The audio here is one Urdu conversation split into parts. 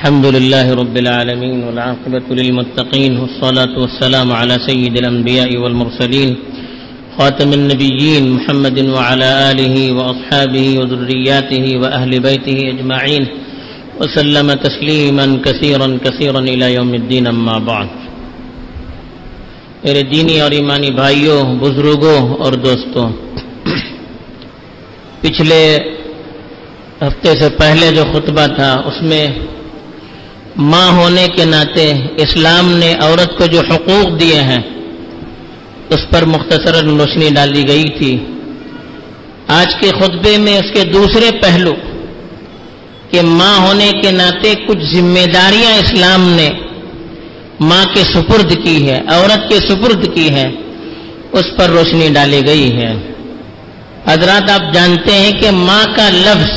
الحمد لله رب العالمين والعاقبة للمتقين والصلاة والسلام على سيد الأنبياء والمرسلين خاتم النبيين محمد وعلى آله وأصحابه وذرياته وأهل بيته أجمعين وسلم تسليما كثيرا كثيرا إلى يوم الدين أما بعد میرے دینی اور ایمانی بھائیوں، بزرگوں اور دوستوں، پچھلے ہفتے سے پہلے جو خطبہ تھا، اس میں ماں ہونے کے ناطے اسلام نے عورت کو جو حقوق دیے ہیں، اس پر مختصر روشنی ڈالی گئی تھی۔ آج کے خطبے میں اس کے دوسرے پہلو کہ ماں ہونے کے ناطے کچھ ذمہ داریاں اسلام نے ماں کے سپرد کی ہے عورت کے سپرد کی ہے اس پر روشنی ڈالی گئی ہے۔ حضرات، آپ جانتے ہیں کہ ماں کا لفظ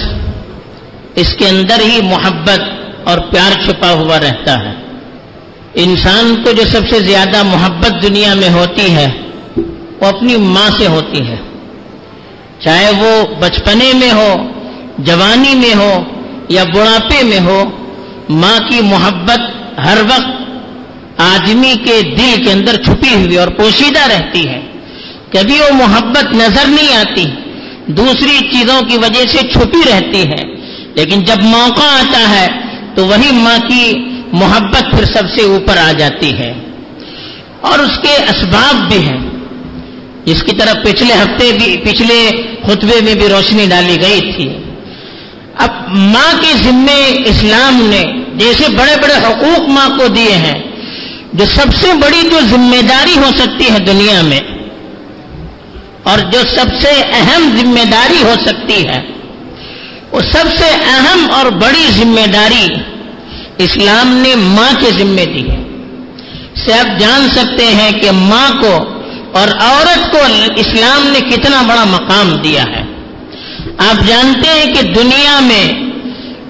اس کے اندر ہی محبت اور پیار چھپا ہوا رہتا ہے۔ انسان کو جو سب سے زیادہ محبت دنیا میں ہوتی ہے، وہ اپنی ماں سے ہوتی ہے۔ چاہے وہ بچپنے میں ہو، جوانی میں ہو یا بڑھاپے میں ہو، ماں کی محبت ہر وقت آدمی کے دل کے اندر چھپی ہوئی اور پوشیدہ رہتی ہے۔ کبھی وہ محبت نظر نہیں آتی، دوسری چیزوں کی وجہ سے چھپی رہتی ہے۔ لیکن جب موقع آتا ہے تو وہی ماں کی محبت پھر سب سے اوپر آ جاتی ہے۔ اور اس کے اسباب بھی ہیں۔ جس کی طرف پچھلے ہفتے بھی، پچھلے خطبے میں بھی روشنی ڈالی گئی تھی۔ اب ماں کے ذمے اسلام نے جیسے بڑے بڑے حقوق ماں کو دیے ہیں، جو سب سے بڑی جو ذمہ داری ہو سکتی ہے دنیا میں، اور جو سب سے اہم ذمہ داری ہو سکتی ہے۔ وہ سب سے اہم اور بڑی ذمہ داری اسلام نے ماں کے ذمے دی ہے۔ سے آپ جان سکتے ہیں کہ ماں کو اور عورت کو اسلام نے کتنا بڑا مقام دیا ہے۔ آپ جانتے ہیں کہ دنیا میں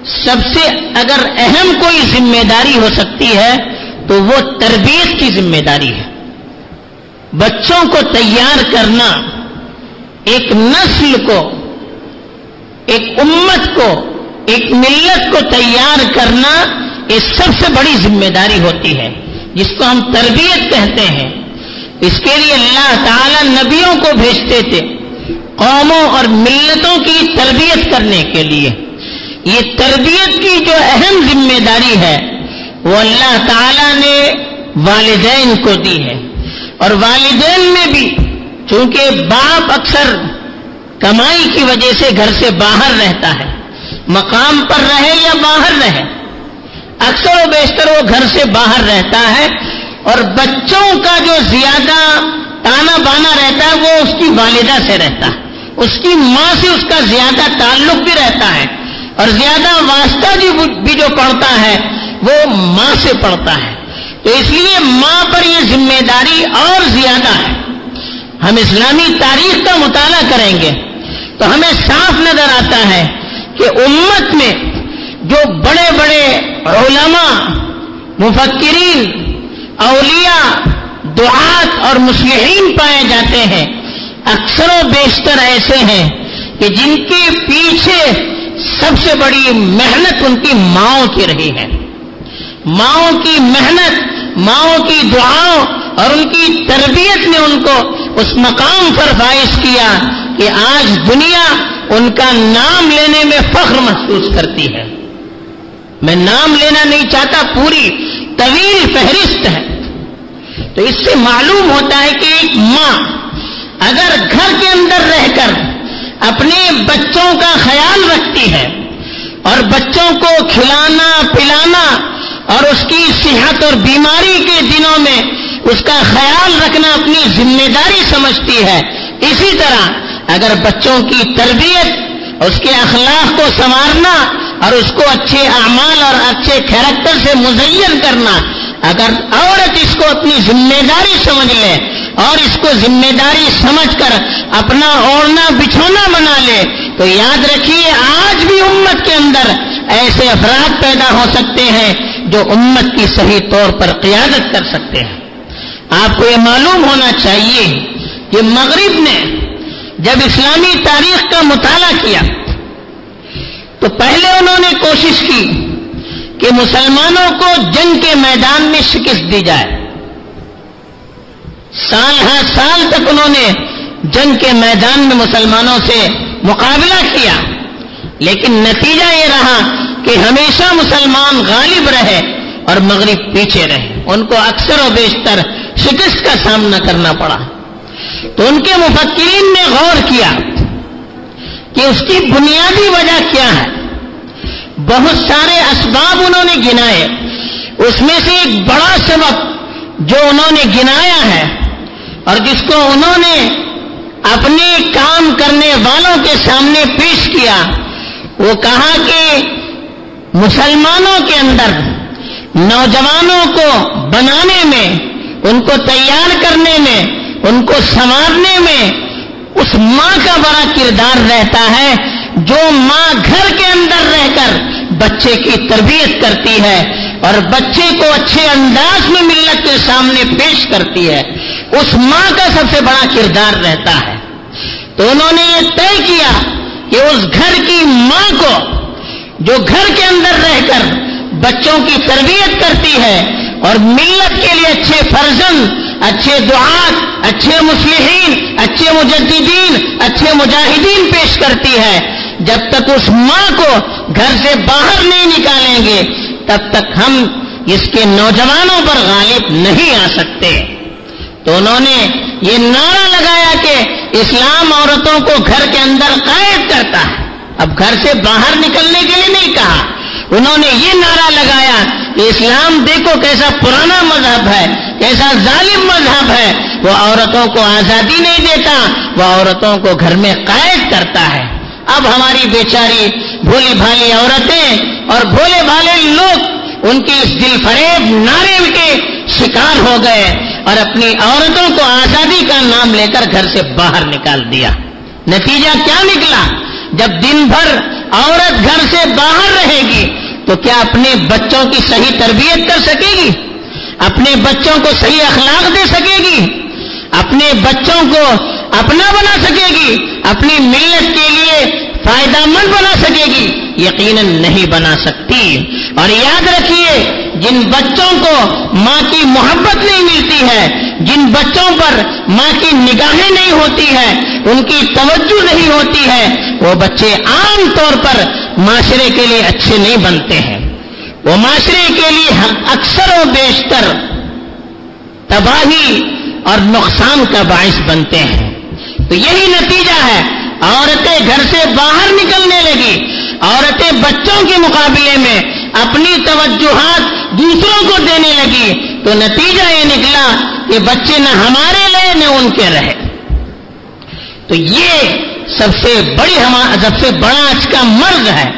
سب سے اگر اہم کوئی ذمہ داری ہو سکتی ہے تو وہ تربیت کی ذمہ داری ہے۔ بچوں کو تیار کرنا، ایک نسل کو ایک امت کو، ایک ملت کو تیار کرنا یہ سب سے بڑی ذمہ داری ہوتی ہے، جس کو ہم تربیت کہتے ہیں۔ اس کے لیے اللہ تعالی نبیوں کو بھیجتے تھے، قوموں اور ملتوں کی تربیت کرنے کے لیے۔ یہ تربیت کی جو اہم ذمہ داری ہے، وہ اللہ تعالی نے والدین کو دی ہے۔ اور والدین میں بھی، چونکہ باپ اکثر کمائی کی وجہ سے گھر سے باہر رہتا ہے۔ مقام پر رہے یا باہر رہے؟ اکثر و بیشتر وہ گھر سے باہر رہتا ہے اور بچوں کا جو زیادہ تانا بانا رہتا ہے وہ اس کی والدہ سے رہتا ہے۔ اس کی ماں سے اس کا زیادہ تعلق بھی رہتا ہے۔ اور زیادہ واسطہ بھی جو پڑھتا ہے، وہ ماں سے پڑھتا ہے۔ تو اس لیے ماں پر یہ ذمہ داری اور زیادہ ہے۔ ہم اسلامی تاریخ کا مطالعہ کریں گے۔ تو ہمیں صاف نظر آتا ہے کہ امت میں جو بڑے بڑے علماء، مفکرین، اولیاء، دعات اور مسلحین پائے جاتے ہیں، اکثر و بیشتر ایسے ہیں کہ جن کے پیچھے سب سے بڑی محنت ان کی ماؤں کی رہی ہے۔ ماؤں کی محنت، ماؤں کی دعاؤں اور ان کی تربیت نے ان کو اس مقام پر فائز کیا کہ آج دنیا ان کا نام لینے میں فخر محسوس کرتی ہے۔ میں نام لینا نہیں چاہتا، پوری طویل فہرست ہے۔ تو اس سے معلوم ہوتا ہے کہ ایک ماں اگر گھر کے اندر رہ کر اپنے بچوں کا خیال رکھتی ہے اور بچوں کو کھلانا، پلانا اور اس کی صحت اور بیماری کے دنوں میں اس کا خیال رکھنا اپنی ذمہ داری سمجھتی ہے۔ اسی طرح اگر بچوں کی تربیت، اس کے اخلاق کو سنوارنا اور اس کو اچھے اعمال اور اچھے کیریکٹر سے مزین کرنا، اگر عورت اس کو اپنی ذمہ داری سمجھ لے اور اس کو ذمہ داری سمجھ کر اپنا اوڑنا بچھونا بنا لے، تو یاد رکھیے آج بھی امت کے اندر ایسے افراد پیدا ہو سکتے ہیں جو امت کی صحیح طور پر قیادت کر سکتے ہیں۔ آپ کو یہ معلوم ہونا چاہیے کہ مغرب نے جب اسلامی تاریخ کا مطالعہ کیا، تو پہلے انہوں نے کوشش کی کہ مسلمانوں کو جنگ کے میدان میں شکست دی جائے۔ سال ہر سال تک انہوں نے جنگ کے میدان میں مسلمانوں سے مقابلہ کیا، لیکن نتیجہ یہ رہا کہ ہمیشہ مسلمان غالب رہے۔ اور مغرب پیچھے رہے۔ ان کو اکثر و بیشتر شکست کا سامنا کرنا پڑا۔ تو ان کے مفکرین نے غور کیا کہ اس کی بنیادی وجہ کیا ہے۔ بہت سارے اسباب انہوں نے گنائے۔ اس میں سے ایک بڑا سبب جو انہوں نے گنایا ہے اور جس کو انہوں نے اپنے کام کرنے والوں کے سامنے پیش کیا، وہ کہا کہ مسلمانوں کے اندر نوجوانوں کو بنانے میں، ان کو تیار کرنے میں، ان کو سنوارنے میں اس ماں کا بڑا کردار رہتا ہے، جو ماں گھر کے اندر رہ کر بچے کی تربیت کرتی ہے اور بچے کو اچھے انداز میں ملت کے سامنے پیش کرتی ہے، اس ماں کا سب سے بڑا کردار رہتا ہے۔ تو انہوں نے یہ طے کیا کہ اس گھر کی ماں کو، جو گھر کے اندر رہ کر بچوں کی تربیت کرتی ہے اور ملت کے لیے اچھے فرزن اچھے دعات، اچھے مسلمین اچھے مجددین، اچھے مجاہدین پیش کرتی ہے۔ جب تک اس ماں کو گھر سے باہر نہیں نکالیں گے، تب تک ہم اس کے نوجوانوں پر غالب نہیں آ سکتے۔ تو انہوں نے یہ نعرہ لگایا کہ اسلام عورتوں کو گھر کے اندر قائد کرتا ہے۔ اب گھر سے باہر نکلنے کے لیے نہیں کہا۔ انہوں نے یہ نعرہ لگایا کہ اسلام دیکھو کیسا پرانا مذہب ہے، کیسا ظالم مذہب ہے۔ وہ عورتوں کو آزادی نہیں دیتا، وہ عورتوں کو گھر میں قائد کرتا ہے۔ اب ہماری بیچاری، بھولی بھالی عورتیں اور بھولے بھالے لوگ، ان کے اس دل فریب نعرے کے شکار ہو گئے اور اپنی عورتوں کو آزادی کا نام لے کر گھر سے باہر نکال دیا۔ نتیجہ کیا نکلا؟ جب دن بھر عورت گھر سے باہر رہے گی تو کیا اپنے بچوں کی صحیح تربیت کر سکے گی؟ اپنے بچوں کو صحیح اخلاق دے سکے گی؟ اپنے بچوں کو اپنا بنا سکے گی؟ اپنی ملت کے لیے فائدہ مند بنا سکے گی؟ یقیناً نہیں بنا سکتی۔ اور یاد رکھیے، جن بچوں کو ماں کی محبت نہیں ملتی ہے، جن بچوں پر ماں کی نگاہیں نہیں ہوتی ہے ان کی توجہ نہیں ہوتی ہے۔ وہ بچے عام طور پر معاشرے کے لیے اچھے نہیں بنتے ہیں۔ وہ معاشرے کے لیے اکثر و بیشتر تباہی اور نقصان کا باعث بنتے ہیں۔ تو یہی نتیجہ ہے، عورتیں گھر سے باہر نکلنے لگی۔ عورتیں بچوں کے مقابلے میں اپنی توجہات دوسروں کو دینے لگی۔ تو نتیجہ یہ نکلا کہ بچے نہ ہمارے لیے نہ ان کے رہے۔ تو یہ سب سے بڑی سب سے بڑا آج کا مرض ہے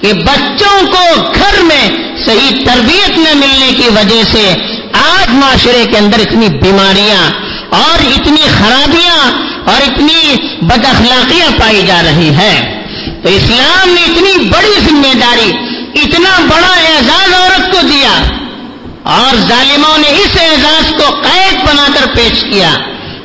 کہ بچوں کو گھر میں صحیح تربیت نہ ملنے کی وجہ سے آج معاشرے کے اندر اتنی بیماریاں اور اتنی خرابیاں اور اتنی بد اخلاقیاں پائی جا رہی ہے تو اسلام نے اتنی بڑی ذمہ داری، اتنا بڑا اعزاز عورت کو دیا۔ اور ظالموں نے اس اعزاز کو قید بنا کر پیش کیا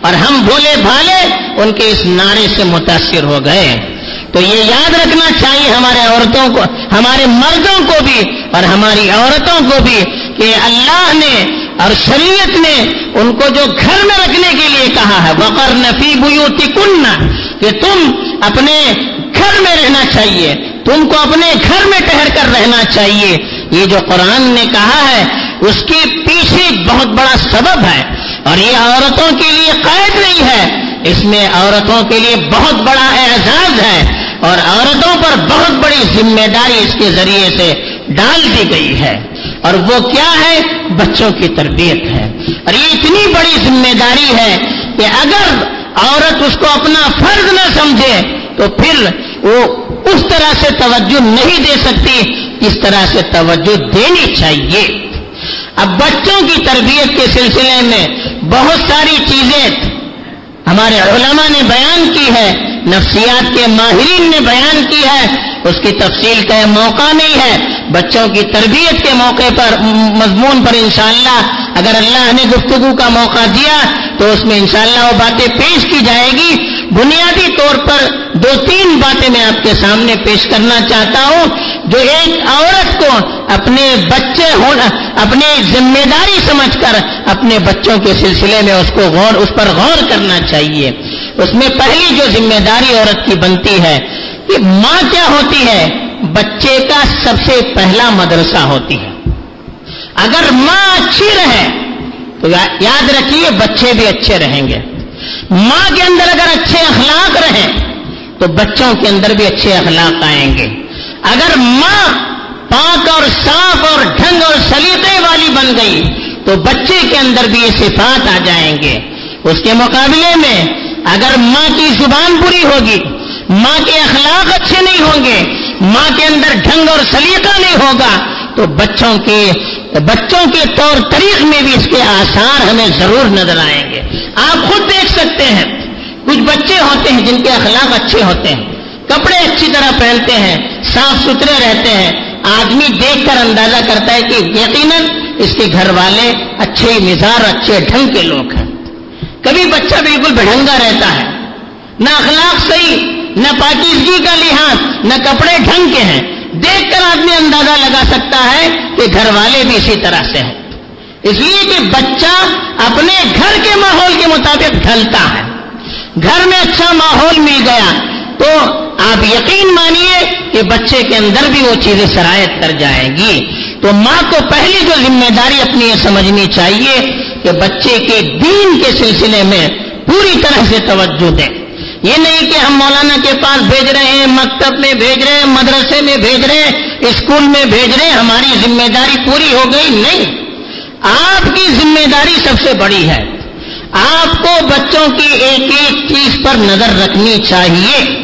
اور ہم بھولے بھالے ان کے اس نعرے سے متاثر ہو گئے۔ تو یہ یاد رکھنا چاہیے ہمارے عورتوں کو، ہمارے مردوں کو بھی اور ہماری عورتوں کو بھی کہ اللہ نے اور شریعت نے ان کو جو گھر میں رکھنے کے لیے کہا ہے وقر نفی بوتی کننا کہ تم اپنے گھر میں رہنا چاہیے، تم کو اپنے گھر میں ٹہر کر رہنا چاہیے۔ یہ جو قرآن نے کہا ہے اس کے پیچھے بہت بڑا سبب ہے اور یہ عورتوں کے لیے قید نہیں ہے۔ اس میں عورتوں کے لیے بہت بڑا اعزاز ہے اور عورتوں پر بہت بڑی ذمہ داری اس کے ذریعے سے ڈال دی گئی ہے۔ اور وہ کیا ہے؟ بچوں کی تربیت ہے۔ اور یہ اتنی بڑی ذمہ داری ہے کہ اگر عورت اس کو اپنا فرض نہ سمجھے تو پھر وہ اس طرح سے توجہ نہیں دے سکتی اس طرح سے توجہ دینی چاہیے۔ اب بچوں کی تربیت کے سلسلے میں بہت ساری چیزیں ہمارے علماء نے بیان کی ہے نفسیات کے ماہرین نے بیان کی ہے اس کی تفصیل کا موقع نہیں ہے۔ بچوں کی تربیت کے موقع پر، مضمون پر انشاءاللہ اگر اللہ نے گفتگو کا موقع دیا تو اس میں انشاءاللہ وہ باتیں پیش کی جائے گی۔ بنیادی طور پر دو تین باتیں میں آپ کے سامنے پیش کرنا چاہتا ہوں، جو ایک عورت کو اپنے بچے ہونا اپنی ذمہ داری سمجھ کر اپنے بچوں کے سلسلے میں اس کو غور، اس پر غور کرنا چاہیے۔ اس میں پہلی جو ذمہ داری عورت کی بنتی ہے، کہ ماں کیا ہوتی ہے؟ بچے کا سب سے پہلا مدرسہ ہوتی ہے۔ اگر ماں اچھی رہے، تو یاد رکھیے، بچے بھی اچھے رہیں گے۔ ماں کے اندر اگر اچھے اخلاق رہیں تو بچوں کے اندر بھی اچھے اخلاق آئیں گے۔ اگر ماں پاک اور صاف اور ڈھنگ اور سلیقے والی بن گئی تو بچے کے اندر بھی یہ صفات آ جائیں گے۔ اس کے مقابلے میں اگر ماں کی زبان بری ہوگی، ماں کے اخلاق اچھے نہیں ہوں گے، ماں کے اندر ڈھنگ اور سلیقہ نہیں ہوگا، تو بچوں کے بچوں کے طور طریق میں بھی اس کے آثار ہمیں ضرور نظر آئیں گے۔ آپ خود دیکھ سکتے ہیں۔ کچھ بچے ہوتے ہیں جن کے اخلاق اچھے ہوتے ہیں۔ کپڑے اچھی طرح پہنتے ہیں، صاف ستھرے رہتے ہیں۔ آدمی دیکھ کر اندازہ کرتا ہے کہ یقیناً اس کے گھر والے اچھے مزاج اچھے ڈھنگ کے لوگ ہیں۔ کبھی بچہ بالکل بڑھنگا رہتا ہے۔ نہ اخلاق صحیح، نہ پاکیزگی کا لحاظ، نہ کپڑے ڈھنگ کے ہیں۔ دیکھ کر آدمی اندازہ لگا سکتا ہے کہ گھر والے بھی اسی طرح سے ہیں اس لیے کہ بچہ اپنے گھر کے ماحول کے مطابق ڈھلتا ہے۔ گھر میں اچھا ماحول مل گیا تو آپ یقین مانیے کہ بچے کے اندر بھی وہ چیزیں شرائط کر جائیں گی۔ تو ماں کو پہلی جو ذمہ داری اپنی یہ سمجھنی چاہیے کہ بچے کے دین کے سلسلے میں پوری طرح سے توجہ دیں۔ یہ نہیں کہ ہم مولانا کے پاس بھیج رہے ہیں، مکتب میں بھیج رہے ہیں، مدرسے میں بھیج رہے ہیں، اسکول میں بھیج رہے ہیں، ہماری ذمہ داری پوری ہو گئی نہیں۔ آپ کی ذمہ داری سب سے بڑی ہے۔ آپ کو بچوں کی ایک ایک چیز پر نظر رکھنی چاہیے۔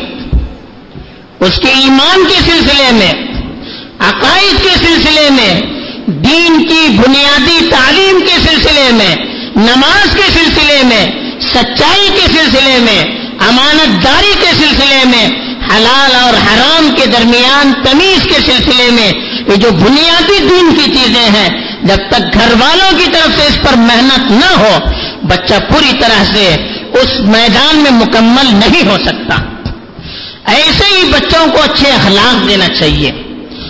اس کے ایمان کے سلسلے میں، عقائد کے سلسلے میں، دین کی بنیادی تعلیم کے سلسلے میں، نماز کے سلسلے میں، سچائی کے سلسلے میں امانت داری کے سلسلے میں، حلال اور حرام کے درمیان تمیز کے سلسلے میں، یہ جو بنیادی دین کی چیزیں ہیں، جب تک گھر والوں کی طرف سے اس پر محنت نہ ہو، بچہ پوری طرح سے اس میدان میں مکمل نہیں ہو سکتا۔ ایسے ہی بچوں کو اچھے اخلاق دینا چاہیے۔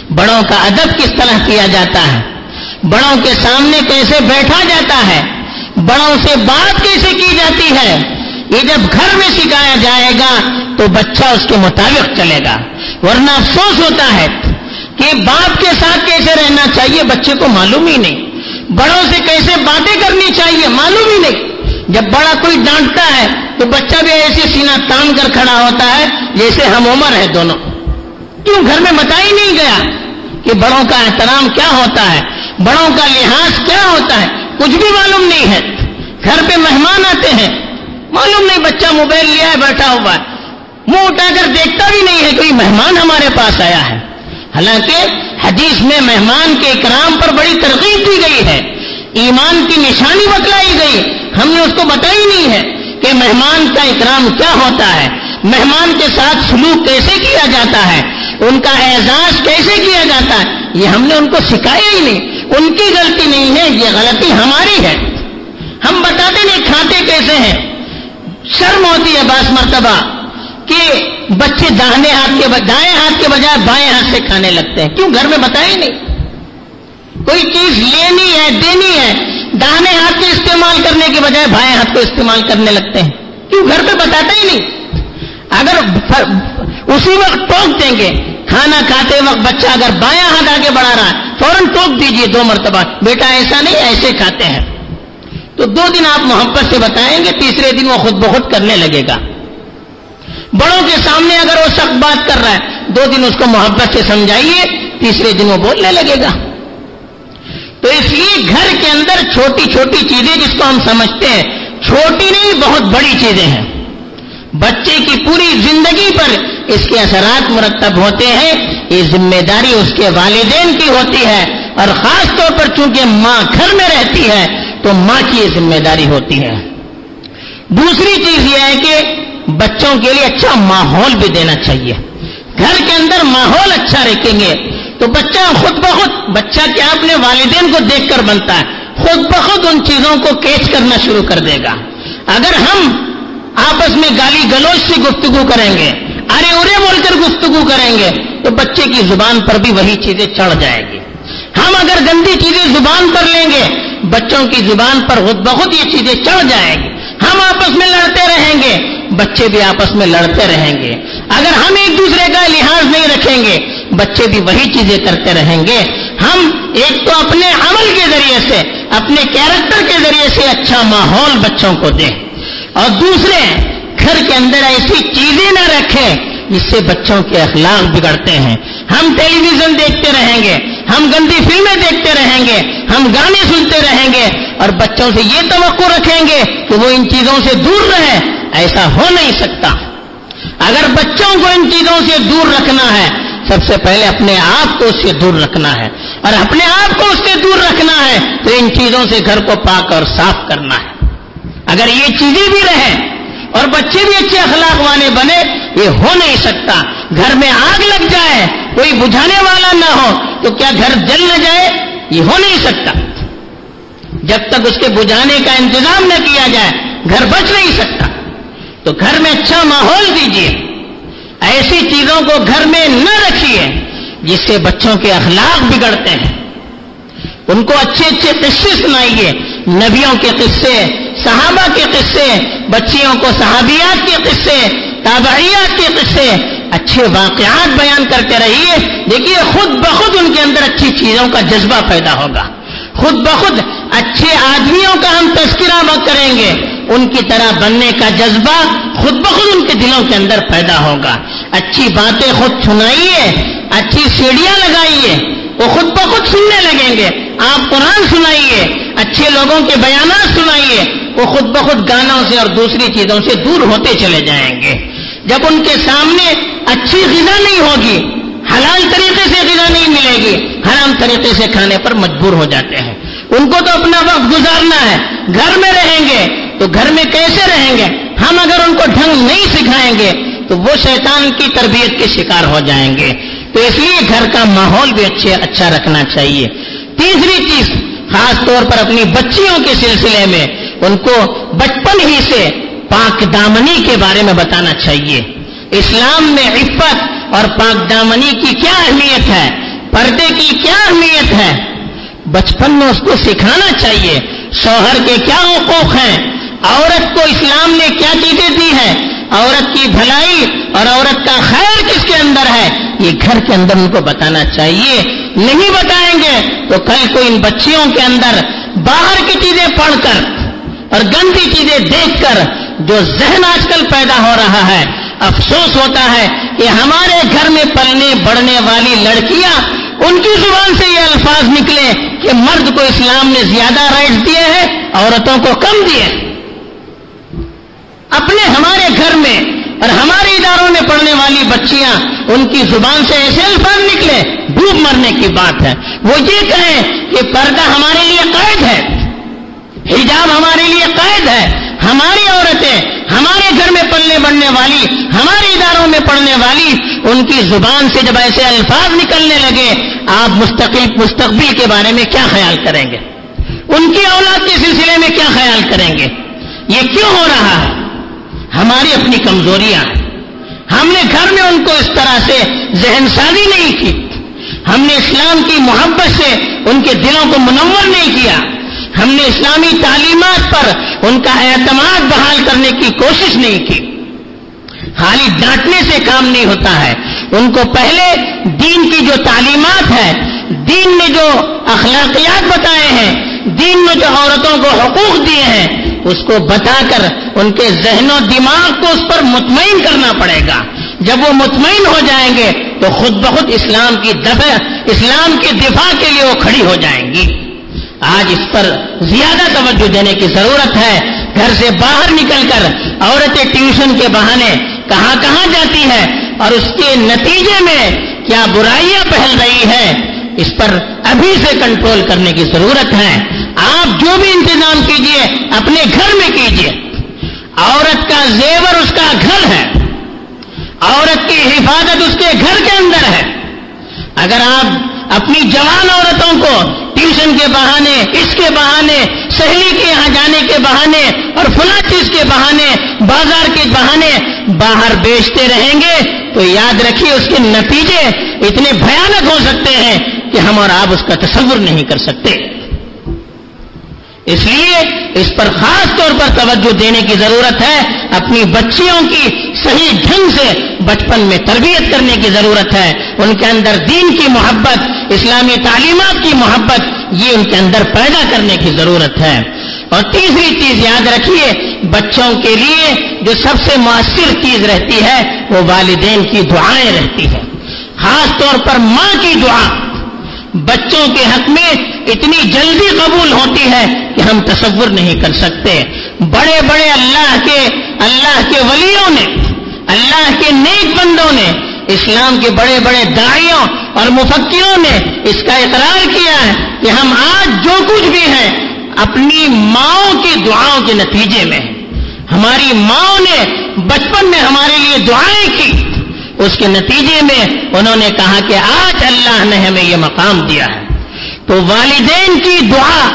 بڑوں کا ادب کس طرح کیا جاتا ہے؟ بڑوں کے سامنے کیسے بیٹھا جاتا ہے؟ بڑوں سے بات کیسے کی جاتی ہے؟ یہ جب گھر میں سکھایا جائے گا تو بچہ اس کے مطابق چلے گا۔ ورنہ افسوس ہوتا ہے کہ باپ کے ساتھ کیسے رہنا چاہیے، بچے کو معلوم ہی نہیں۔ بڑوں سے کیسے باتیں کرنی چاہیے، معلوم ہی نہیں۔ جب بڑا کوئی ڈانٹتا ہے تو بچہ بھی ایسے سینا تان کر کھڑا ہوتا ہے جیسے ہم عمر ہے دونوں۔ کیوں گھر میں بتا ہی نہیں گیا کہ بڑوں کا احترام کیا ہوتا ہے؟ بڑوں کا لحاظ کیا ہوتا ہے؟ کچھ بھی معلوم نہیں ہے۔ گھر پہ مہمان آتے ہیں معلوم نہیں بچہ موبائل لیا ہے بیٹھا ہوا ہے۔ منہ اٹھا کر دیکھتا بھی نہیں ہے کوئی مہمان ہمارے پاس آیا ہے۔ حالانکہ حدیث میں مہمان کے اکرام پر بڑی ترغیب دی گئی ہے۔ ایمان کی نشانی بتلائی گئی۔ ہم نے اس کو بتائی نہیں ہے کہ مہمان کا اکرام کیا ہوتا ہے۔ مہمان کے ساتھ سلوک کیسے کیا جاتا ہے؟ ان کا اعزاز کیسے کیا جاتا ہے؟ یہ ہم نے ان کو سکھایا ہی نہیں۔ ان کی غلطی نہیں ہے، یہ غلطی ہماری ہے۔ ہم بتاتے نہیں کھاتے کیسے ہیں؟ شرم ہوتی ہے باس مرتبہ کہ بچے داہنے ہاتھ کے دائیں ہاتھ کے بجائے بائیں ہاتھ سے کھانے لگتے ہیں۔ کیوں؟ گھر میں بتایا نہیں۔ کوئی چیز لینی ہے، دینی ہے، داہنے ہاتھ کے استعمال کرنے کے بجائے بائیں ہاتھ کو استعمال کرنے لگتے ہیں۔ کیوں؟ گھر پہ بتاتا ہی نہیں۔ اگر اسی وقت ٹوک دیں گے۔ کھانا کھاتے وقت بچہ اگر بایاں ہاتھ آگے بڑھا رہا ہے، فوراً ٹوک دیجیے دو مرتبہ۔ بیٹا ایسا نہیں ایسے کھاتے ہیں۔ تو دو دن آپ محبت سے بتائیں گے، تیسرے دن وہ خود بخود کرنے لگے گا۔ بڑوں کے سامنے اگر وہ سخت بات کر رہا ہے، دو دن اس کو محبت سے سمجھائیے، تیسرے دن وہ بولنے لگے گا۔ تو اس لیے گھر کے اندر چھوٹی چھوٹی چیزیں جس کو ہم سمجھتے ہیں، چھوٹی نہیں، بہت بڑی چیزیں ہیں۔ بچے کی پوری زندگی پر اس کے اثرات مرتب ہوتے ہیں، یہ ذمہ داری اس کے والدین کی ہوتی ہے۔ اور خاص طور پر چونکہ ماں گھر میں رہتی ہے تو ماں کی یہ ذمہ داری ہوتی ہے۔ دوسری چیز یہ ہے کہ بچوں کے لیے اچھا ماحول بھی دینا چاہیے۔ گھر کے اندر ماحول اچھا رکھیں گے۔ تو بچہ خود بخود، بچہ کیا اپنے والدین کو دیکھ کر بنتا ہے؟ خود بخود ان چیزوں کو کیچ کرنا شروع کر دے گا۔ اگر ہم آپس میں گالی گلوچ سے گفتگو کریں گے، ارے ارے بول کر گفتگو کریں گے، تو بچے کی زبان پر بھی وہی چیزیں چڑھ جائے گی۔ ہم اگر گندی چیزیں زبان پر لیں گے، بچوں کی زبان پر خود بخود یہ چیزیں چڑھ جائیں گی۔ ہم آپس میں لڑتے رہیں گے، بچے بھی آپس میں لڑتے رہیں گے۔ اگر ہم ایک دوسرے کا لحاظ نہیں رکھیں گے، بچے بھی وہی چیزیں کرتے رہیں گے۔ ہم ایک تو اپنے عمل کے ذریعے سے، اپنے کیریکٹر کے ذریعے سے اچھا ماحول بچوں کو دیں۔ اور دوسرے، گھر کے اندر ایسی چیزیں نہ رکھیں جس سے بچوں کے اخلاق بگڑتے ہیں۔ ہم ٹیلی ویژن دیکھتے رہیں گے ہم گندی فلمیں دیکھتے رہیں گے، ہم گانے سنتے رہیں گے اور بچوں سے یہ توقع رکھیں گے کہ وہ ان چیزوں سے دور رہے ایسا ہو نہیں سکتا۔ اگر بچوں کو ان چیزوں سے دور رکھنا ہے، سب سے پہلے اپنے آپ کو اس سے دور رکھنا ہے۔ اور اپنے آپ کو اس سے دور رکھنا ہے تو ان چیزوں سے گھر کو پاک اور صاف کرنا ہے۔ اگر یہ چیزیں بھی رہیں اور بچے بھی اچھے اخلاق والے بنے، یہ ہو نہیں سکتا۔ گھر میں آگ لگ جائے، کوئی بجھانے والا نہ ہو، تو کیا گھر جل نہ جائے؟ یہ ہو نہیں سکتا۔ جب تک اس کے بجھانے کا انتظام نہ کیا جائے، گھر بچ نہیں سکتا۔ تو گھر میں اچھا ماحول دیجیے ایسی چیزوں کو گھر میں نہ رکھیے، جس سے بچوں کے اخلاق بگڑتے ہیں۔ ان کو اچھے اچھے قصے سنائیے، نبیوں کے قصے صحابہ کے قصے، بچیوں کو صحابیات کے قصے، تابعیات کے قصے، اچھے واقعات بیان کرتے رہیے۔ دیکھیے، خود بخود ان کے اندر اچھی چیزوں کا جذبہ پیدا ہوگا۔ خود بخود اچھے آدمیوں کا ہم تذکرہ کریں گے۔ ان کی طرح بننے کا جذبہ خود بخود ان کے دلوں کے اندر پیدا ہوگا۔ اچھی باتیں خود سنائیے، اچھی سیڑھیاں لگائیے، وہ خود بخود سننے لگیں گے۔ آپ قرآن سنائیے، اچھے لوگوں کے بیانات سنائیے۔ وہ خود بخود گانوں سے اور دوسری چیزوں سے دور ہوتے چلے جائیں گے۔ جب ان کے سامنے اچھی غذا نہیں ہوگی، حلال طریقے سے غذا نہیں ملے گی، حرام طریقے سے کھانے پر مجبور ہو جاتے ہیں۔ ان کو تو اپنا وقت گزارنا ہے۔ گھر میں رہیں گے تو گھر میں کیسے رہیں گے؟ ہم اگر ان کو ڈھنگ نہیں سکھائیں گے تو وہ شیطان کی تربیت کے شکار ہو جائیں گے۔ تو اس لیے گھر کا ماحول بھی اچھے اچھا رکھنا چاہیے۔ تیسری چیز، خاص طور پر اپنی بچیوں کے سلسلے میں ان کو بچپن ہی سے پاک دامنی کے بارے میں بتانا چاہیے۔ اسلام میں عفت اور پاک دامنی کی کیا اہمیت ہے؟ پردے کی کیا اہمیت ہے؟ بچپن میں اس کو سکھانا چاہیے۔ شوہر کے کیا حقوق ہیں؟ عورت کو اسلام نے کیا چیزیں دی ہیں؟ عورت کی بھلائی اور عورت کا خیر کس کے اندر ہے؟ یہ گھر کے اندر ان کو بتانا چاہیے۔ نہیں بتائیں گے تو کل کو ان بچیوں کے اندر باہر کی چیزیں پڑھ کر اور گندی چیزیں دیکھ کر جو ذہن آج کل پیدا ہو رہا ہے، افسوس ہوتا ہے کہ ہمارے گھر میں پلنے بڑھنے والی لڑکیاں، ان کی زبان سے یہ الفاظ نکلے کہ مرد کو اسلام نے زیادہ رائٹس دیے ہیں، عورتوں کو کم دیے اپنے ہمارے گھر میں اور ہمارے اداروں میں پڑھنے والی بچیاں، ان کی زبان سے ایسے الفاظ نکلے، ڈوب مرنے کی بات ہے۔ وہ یہ کہیں کہ پردہ ہمارے لیے قید ہے۔ حجاب ہمارے لیے قید ہے، ہماری عورتیں، ہمارے گھر میں پلنے بڑھنے والی، ہمارے اداروں میں پڑھنے والی، ان کی زبان سے جب ایسے الفاظ نکلنے لگے، آپ مستقل، مستقبل کے بارے میں کیا خیال کریں گے؟ ان کی اولاد کے سلسلے میں کیا خیال کریں گے؟ یہ کیوں ہو رہا ہے؟ ہماری اپنی کمزوریاں ہیں۔ ہم نے گھر میں ان کو اس طرح سے ذہن سازی نہیں کی۔ ہم نے اسلام کی محبت سے ان کے دلوں کو منور نہیں کیا۔ ہم نے اسلامی تعلیمات پر ان کا اعتماد بحال کرنے کی کوشش نہیں کی۔ خالی ڈانٹنے سے کام نہیں ہوتا ہے۔ ان کو پہلے دین کی جو تعلیمات ہے دین نے جو اخلاقیات بتائے ہیں، دین نے جو عورتوں کو حقوق دیے ہیں، اس کو بتا کر ان کے ذہن و دماغ کو اس پر مطمئن کرنا پڑے گا۔ جب وہ مطمئن ہو جائیں گے تو خود بخود اسلام کی دفع، اسلام کے دفاع کے لیے وہ کھڑی ہو جائیں گی۔ آج اس پر زیادہ توجہ دینے کی ضرورت ہے۔ گھر سے باہر نکل کر عورتیں ٹیوشن کے بہانے کہاں کہاں جاتی ہے اور اس کے نتیجے میں کیا برائیاں پہل رہی ہے اس پر ابھی سے کنٹرول کرنے کی ضرورت ہے۔ آپ جو بھی انتظام کیجیے، اپنے گھر میں کیجیے۔ عورت کا زیور اس کا گھر ہے۔ عورت کی حفاظت اس کے گھر کے اندر ہے۔ اگر آپ اپنی جوان عورتوں کو ٹیوشن کے بہانے، اس کے بہانے سہیلی کے یہاں جانے کے بہانے اور فلاں چیز کے بہانے، بازار کے بہانے باہر بیچتے رہیں گے تو یاد رکھیے اس کے نتیجے اتنے بھیانک ہو سکتے ہیں کہ ہم اور آپ اس کا تصور نہیں کر سکتے۔ اس لیے اس پر خاص طور پر توجہ دینے کی ضرورت ہے، اپنی بچیوں کی صحیح ڈھنگ سے بچپن میں تربیت کرنے کی ضرورت ہے۔ ان کے اندر دین کی محبت، اسلامی تعلیمات کی محبت، یہ ان کے اندر پیدا کرنے کی ضرورت ہے۔ اور تیسری چیز یاد رکھیے، بچوں کے لیے جو سب سے مؤثر چیز رہتی ہے، وہ والدین کی دعائیں رہتی ہے خاص طور پر ماں کی دعا۔ بچوں کے حق میں اتنی جلدی قبول ہوتی ہے کہ ہم تصور نہیں کر سکتے۔ بڑے بڑے اللہ کے اللہ کے ولیوں نے، اللہ کے نیک بندوں نے اسلام کے بڑے بڑے دائیوں اور مفکروں نے اس کا اقرار کیا ہے کہ ہم آج جو کچھ بھی ہیں اپنی ماؤں کی دعاؤں کے نتیجے میں ہماری ماؤں نے بچپن میں ہمارے لیے دعائیں کی۔ اس کے نتیجے میں انہوں نے کہا کہ آج اللہ نے ہمیں یہ مقام دیا ہے۔ تو والدین کی دعا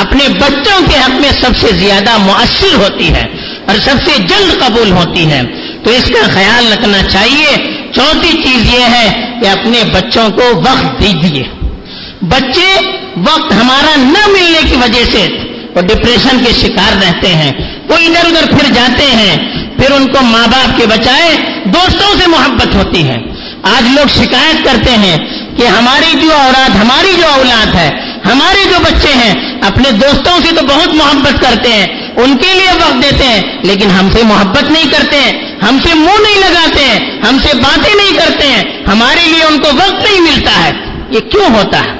اپنے بچوں کے حق میں سب سے زیادہ مؤثر ہوتی ہے اور سب سے جلد قبول ہوتی ہے۔ تو اس کا خیال رکھنا چاہیے۔ چوتھی چیز یہ ہے کہ اپنے بچوں کو وقت دیجیے۔ بچے وقت ہمارا نہ ملنے کی وجہ سے وہ ڈپریشن کے شکار رہتے ہیں۔ وہ ادھر ادھر پھر جاتے ہیں، پھر ان کو ماں باپ کے بچائے دوستوں سے محبت ہوتی ہے۔ آج لوگ شکایت کرتے ہیں کہ ہماری جو اولاد، ہماری جو اولاد ہے، ہمارے جو بچے ہیں، اپنے دوستوں سے تو بہت محبت کرتے ہیں، ان کے لیے وقت دیتے ہیں، لیکن ہم سے محبت نہیں کرتے ہیں، ہم سے منہ نہیں لگاتے ہیں، ہم سے باتیں نہیں کرتے ہیں، ہمارے لیے ان کو وقت نہیں ملتا ہے۔ یہ کیوں ہوتا ہے؟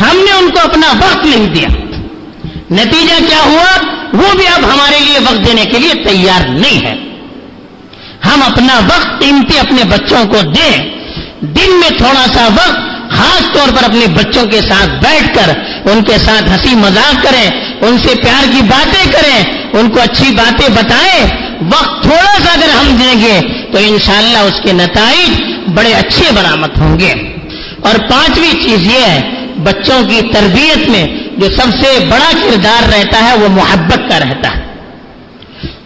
ہم نے ان کو اپنا وقت نہیں دیا۔ نتیجہ کیا ہوا؟ وہ بھی اب ہمارے لیے وقت دینے کے لیے تیار نہیں ہے۔ ہم اپنا وقت قیمتی اپنے بچوں کو دیں۔ دن میں تھوڑا سا وقت خاص طور پر اپنے بچوں کے ساتھ بیٹھ کر، ان کے ساتھ ہنسی مذاق کریں، ان سے پیار کی باتیں کریں، ان کو اچھی باتیں بتائیں۔ وقت تھوڑا سا اگر ہم دیں گے تو انشاءاللہ اس کے نتائج بڑے اچھے برآمد ہوں گے۔ اور پانچویں چیز یہ ہے، بچوں کی تربیت میں جو سب سے بڑا کردار رہتا ہے وہ محبت کا رہتا ہے۔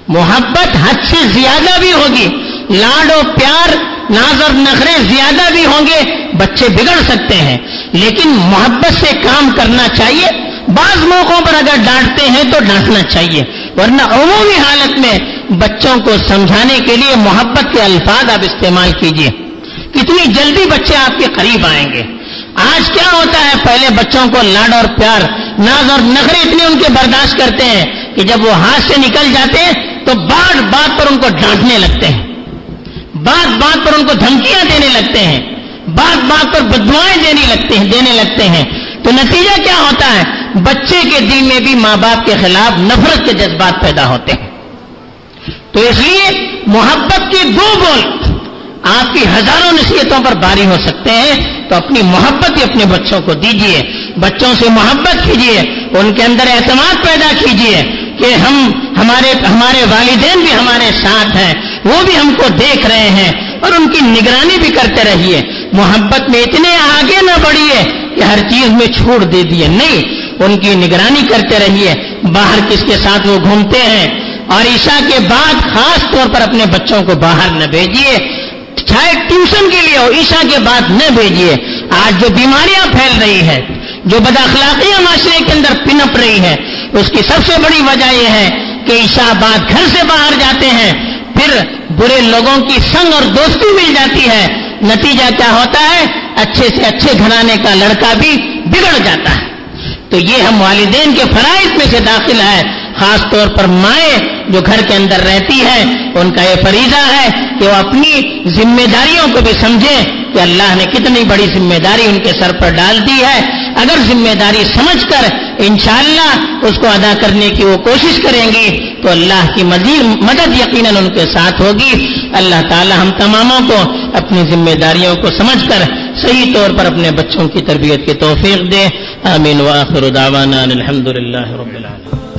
محبت حد سے زیادہ بھی ہوگی، لاڈ و پیار، ناز اور نخرے زیادہ بھی ہوں گے، بچے بگڑ سکتے ہیں۔ لیکن محبت سے کام کرنا چاہیے۔ بعض موقعوں پر اگر ڈانٹتے ہیں تو ڈانٹنا چاہیے۔ ورنہ عمومی حالت میں بچوں کو سمجھانے کے لیے محبت کے الفاظ آپ استعمال کیجیے کتنی جلدی بچے آپ کے قریب آئیں گے۔ آج کیا ہوتا ہے، پہلے بچوں کو لاڈ اور پیار ناز اور نخرے اتنے ان کے برداشت کرتے ہیں کہ جب وہ ہاتھ سے نکل جاتے ہیں تو بات بات پر ان کو ڈانٹنے لگتے ہیں۔ بات بات پر ان کو دھمکیاں دینے لگتے ہیں۔ بات بات پر بدوائیں دینے لگتے ہیں، دینے لگتے ہیں۔ تو نتیجہ کیا ہوتا ہے؟ بچے کے دل میں بھی ماں باپ کے خلاف نفرت کے جذبات پیدا ہوتے ہیں۔ تو اس لیے محبت کی دو بول آپ کی ہزاروں نصیحتوں پر باری ہو سکتے ہیں، تو اپنی محبت ہی اپنے بچوں کو دیجیے بچوں سے محبت کیجیے ان کے اندر اعتماد پیدا کیجیے کہ ہم ہمارے ہمارے والدین بھی ہمارے ساتھ ہیں، وہ بھی ہم کو دیکھ رہے ہیں اور ان کی نگرانی بھی کرتے رہیے۔ محبت میں اتنے آگے نہ بڑھیے کہ ہر چیز میں چھوڑ دے دیے۔ نہیں، ان کی نگرانی کرتے رہیے۔ باہر کس کے ساتھ وہ گھومتے ہیں؟ اور عشاء کے بعد خاص طور پر اپنے بچوں کو باہر نہ بھیجیے چاہے ٹیوشن کے لیے ہو، عشاء کے بعد نہ بھیجیے۔ آج جو بیماریاں پھیل رہی ہے جو بد اخلاقیاں معاشرے کے اندر پنپ رہی ہے اس کی سب سے بڑی وجہ یہ ہے کہ عشاء بعد گھر سے باہر جاتے ہیں، پھر برے لوگوں کی سنگ اور دوستی مل جاتی ہے۔ نتیجہ کیا ہوتا ہے؟ اچھے سے اچھے گھرانے کا لڑکا بھی بگڑ جاتا ہے۔ تو یہ ہم والدین کے فرائض میں سے داخل ہے۔ خاص طور پر مائیں جو گھر کے اندر رہتی ہے ان کا یہ فریضہ ہے کہ وہ اپنی ذمہ داریوں کو بھی سمجھیں کہ اللہ نے کتنی بڑی ذمہ داری ان کے سر پر ڈال دی ہے۔ اگر ذمہ داری سمجھ کر انشاءاللہ اس کو ادا کرنے کی وہ کوشش کریں گی، تو اللہ کی مزید مدد یقیناً ان کے ساتھ ہوگی۔ اللہ تعالی ہم تماموں کو اپنی ذمہ داریوں کو سمجھ کر صحیح طور پر اپنے بچوں کی تربیت کی توفیق دے۔ آمین۔ واخر دعوانا الحمد للہ رب العالمین۔